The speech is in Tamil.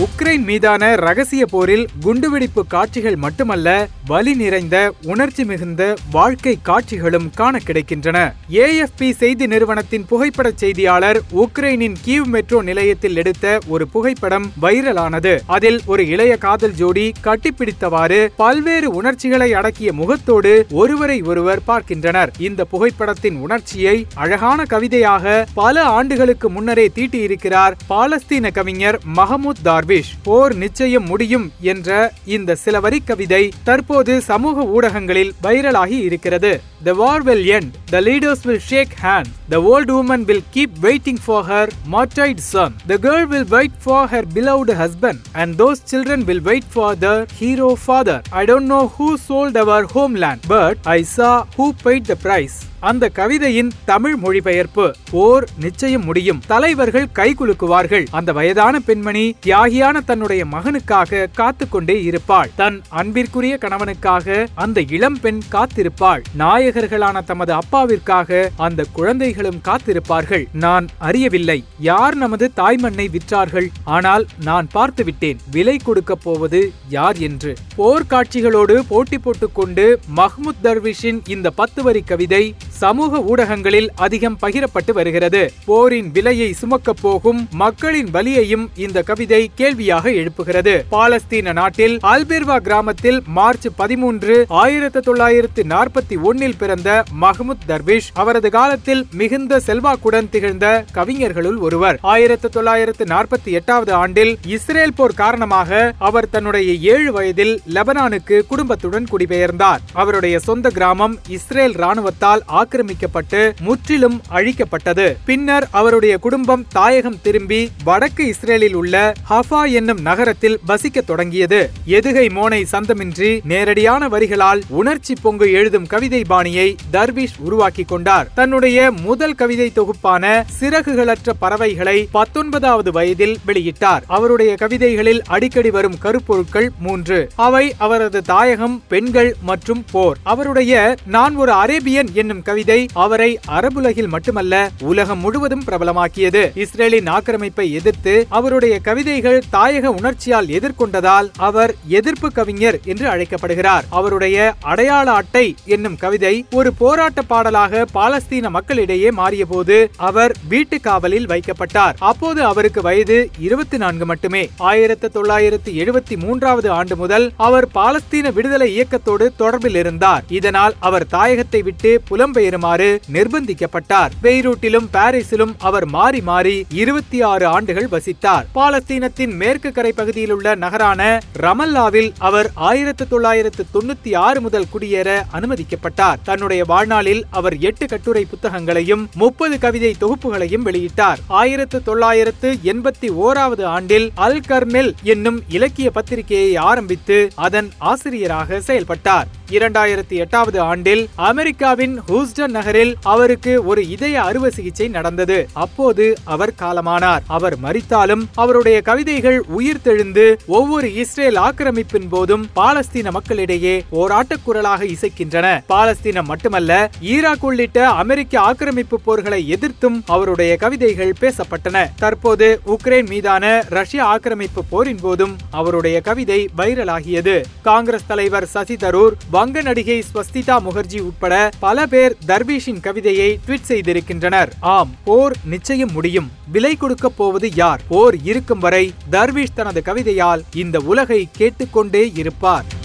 உக்ரைன் மீதான ரகசிய போரில் குண்டுவெடிப்பு காட்சிகள் மட்டுமல்ல வலி நிறைந்த உணர்ச்சி மிகுந்த வாழ்க்கை காட்சிகளும் காண கிடைக்கின்றன. ஏஎஃப்பி செய்தி நிறுவனத்தின் புகைப்பட செய்தியாளர் உக்ரைனின் கீவ் மெட்ரோ நிலையத்தில் எடுத்த ஒரு புகைப்படம் வைரலானது. அதில் ஒரு இளைய காதல் ஜோடி கட்டிப்பிடித்தவாறு பல்வேறு உணர்ச்சிகளை அடக்கிய முகத்தோடு ஒருவரை ஒருவர் பார்க்கின்றனர். இந்த புகைப்படத்தின் உணர்ச்சியை அழகான கவிதையாக பல ஆண்டுகளுக்கு முன்னரே தீட்டியிருக்கிறார் பாலஸ்தீன கவிஞர் மஹமூத் தார்விஷ் போர் நிச்சயம் முடியும் என்ற இந்த சில வரி கவிதை தற்போது சமூக ஊடகங்களில் வைரலாகி இருக்கிறது. The war will end. The leaders will shake hands. The old woman will keep waiting for her martyred son. The girl will wait for her beloved husband. And those children will wait for their hero father. I don't know who sold our homeland, but I saw who paid the price. அந்த கவிதையின் தமிழ் மொழிபெயர்ப்பு போர் நிச்சயம் முடியும் தலைவர்கள் கைகுலுக்குவார்கள் அந்த வயதான பெண்மணி தியாகியான தன்னுடைய மகனுக்காக காத்து கொண்டே இருப்பாள் தன் அன்பிற்குரிய கணவனுக்காக அந்த இளம் பெண் காத்திருப்பாள் நாய நாயகர்களான தமது அப்பாவிற்காக அந்த குழந்தைகளும் காத்திருப்பார்கள். நான் அறியவில்லை. யார் நமது தாய்மண்ணை விற்றார்கள்? ஆனால் நான் பார்த்துவிட்டேன். விலை கொடுக்க போவது யார் என்று. போர்க்காட்சிகளோடு போட்டி போட்டுக்கொண்டு மஹ்முத் தர்விஷின் இந்த பத்து வரி கவிதை சமூக ஊடகங்களில் அதிகம் பகிரப்பட்டு வருகிறது. போரின் விலையை சுமக்கப் போகும் மக்களின் வலியையும் இந்த கவிதை கேள்வியாக எழுப்புகிறது. பாலஸ்தீன நாட்டில் அல்பெர்வா கிராமத்தில் மார்ச் பதிமூன்று ஆயிரத்தி தொள்ளாயிரத்து நாற்பத்தி ஒன்னில் பிறந்த மஹமுத் தர்விஷ் அவரது காலத்தில் மிகுந்த செல்வாக்குடன் திகழ்ந்த கவிஞர்களுள் ஒருவர். ஆயிரத்தி தொள்ளாயிரத்து நாற்பத்தி எட்டாவது ஆண்டில் இஸ்ரேல் போர் காரணமாக அவர் தன்னுடைய ஏழு வயதில் லெபனானுக்கு குடும்பத்துடன் குடிபெயர்ந்தார். அவருடைய சொந்த கிராமம் இஸ்ரேல் ராணுவத்தால் ஆக்கிரமிக்கப்பட்டு முற்றிலும் அழிக்கப்பட்டது. பின்னர் அவருடைய குடும்பம் தாயகம் திரும்பி வடக்கு இஸ்ரேலில் உள்ள ஹஃபா என்னும் நகரத்தில் வசிக்க தொடங்கியது. எதுகை மோனை சந்தமின்றி நேரடியான வரிகளால் உணர்ச்சி பொங்கு எழுதும் கவிதை பாணியை தர்விஷ் உருவாக்கி கொண்டார். தன்னுடைய முதல் கவிதை தொகுப்பான சிறகுகளற்ற பறவைகளை பத்தொன்பதாவது வயதில் வெளியிட்டார். அவருடைய கவிதைகளில் அடிக்கடி வரும் கருப்பொருட்கள் மூன்று. அவை அவரது தாயகம் பெண்கள் மற்றும் போர். அவருடைய நான் ஒரு அரேபியன் என்னும் கவிதை அவரை அரபுலகில் மட்டுமல்ல உலகம் முழுவதும் பிரபலமாக்கியது. இஸ்ரேலின் ஆக்கிரமிப்பை எதிர்த்து அவருடைய கவிதைகள் தாயக உணர்ச்சியால் எதிர்கொண்டதால் அவர் எதிர்ப்பு கவிஞர் என்று அழைக்கப்படுகிறார். அவருடைய அடையாள அட்டை என்னும் கவிதை ஒரு போராட்ட பாடலாக பாலஸ்தீன மக்களிடையே மாறியபோது அவர் வீட்டு காவலில் வைக்கப்பட்டார். அப்போது அவருக்கு வயது இருபத்தி நான்கு மட்டுமே. ஆயிரத்தி தொள்ளாயிரத்தி எழுபத்தி மூன்றாவது ஆண்டு முதல் அவர் பாலஸ்தீன விடுதலை இயக்கத்தோடு தொடர்பில் இருந்தார். இதனால் அவர் தாயகத்தை விட்டு புலம்பெயர் சேருமாறு நிர்பந்திக்கப்பட்டார். பெய்ரூட்டிலும் பாரிஸிலும் அவர் மாறி மாறி இருபத்தி ஆறு ஆண்டுகள் வசித்தார். பாலஸ்தீனத்தின் மேற்கு கரை பகுதியில் உள்ள நகரான ரமல்லாவில் அவர் ஆயிரத்தி தொள்ளாயிரத்து தொண்ணூத்தி ஆறு முதல் குடியேற அனுமதிக்கப்பட்டார். தன்னுடைய வாழ்நாளில் அவர் எட்டு கட்டுரை புத்தகங்களையும் முப்பது கவிதை தொகுப்புகளையும் வெளியிட்டார். ஆயிரத்து தொள்ளாயிரத்து எண்பத்தி ஓராவது ஆண்டில் அல் கர்மெல் என்னும் இலக்கிய பத்திரிகையை ஆரம்பித்து அதன் ஆசிரியராக செயல்பட்டார். இரண்டாயிரத்தி எட்டாவது ஆண்டில் அமெரிக்காவின் ஹூஸ்டன் ஹியூஸ்டன் நகரில் அவருக்கு ஒரு இதய அறுவை சிகிச்சை நடந்தது. அப்போது அவர் காலமானார். அவர் மறித்தாலும் அவருடைய கவிதைகள் உயிர்த்தெழுந்து ஒவ்வொரு இஸ்ரேல் ஆக்கிரமிப்பின் போதும் பாலஸ்தீன மக்களிடையே போராட்ட குரலாக இசைக்கின்றன. பாலஸ்தீனம் மட்டுமல்ல ஈராக் உள்ளிட்ட அமெரிக்க ஆக்கிரமிப்பு போர்களை எதிர்த்தும் அவருடைய கவிதைகள் பேசப்பட்டன. தற்போது உக்ரைன் மீதான ரஷ்ய ஆக்கிரமிப்பு போரின் போதும் அவருடைய கவிதை வைரலாகியது. காங்கிரஸ் தலைவர் சசி தரூர் வங்க நடிகை ஸ்வஸ்திதா முகர்ஜி உட்பட பல பேர் தர்பீஷின் கவிதையை ட்வீட் செய்திருக்கின்றனர். ஆம் போர் நிச்சயம் முடியும். விலை கொடுக்க போவது யார்? போர் இருக்கும் வரை தர்பீஷ் தனது கவிதையால் இந்த உலகை கேட்டுக்கொண்டே இருப்பார்.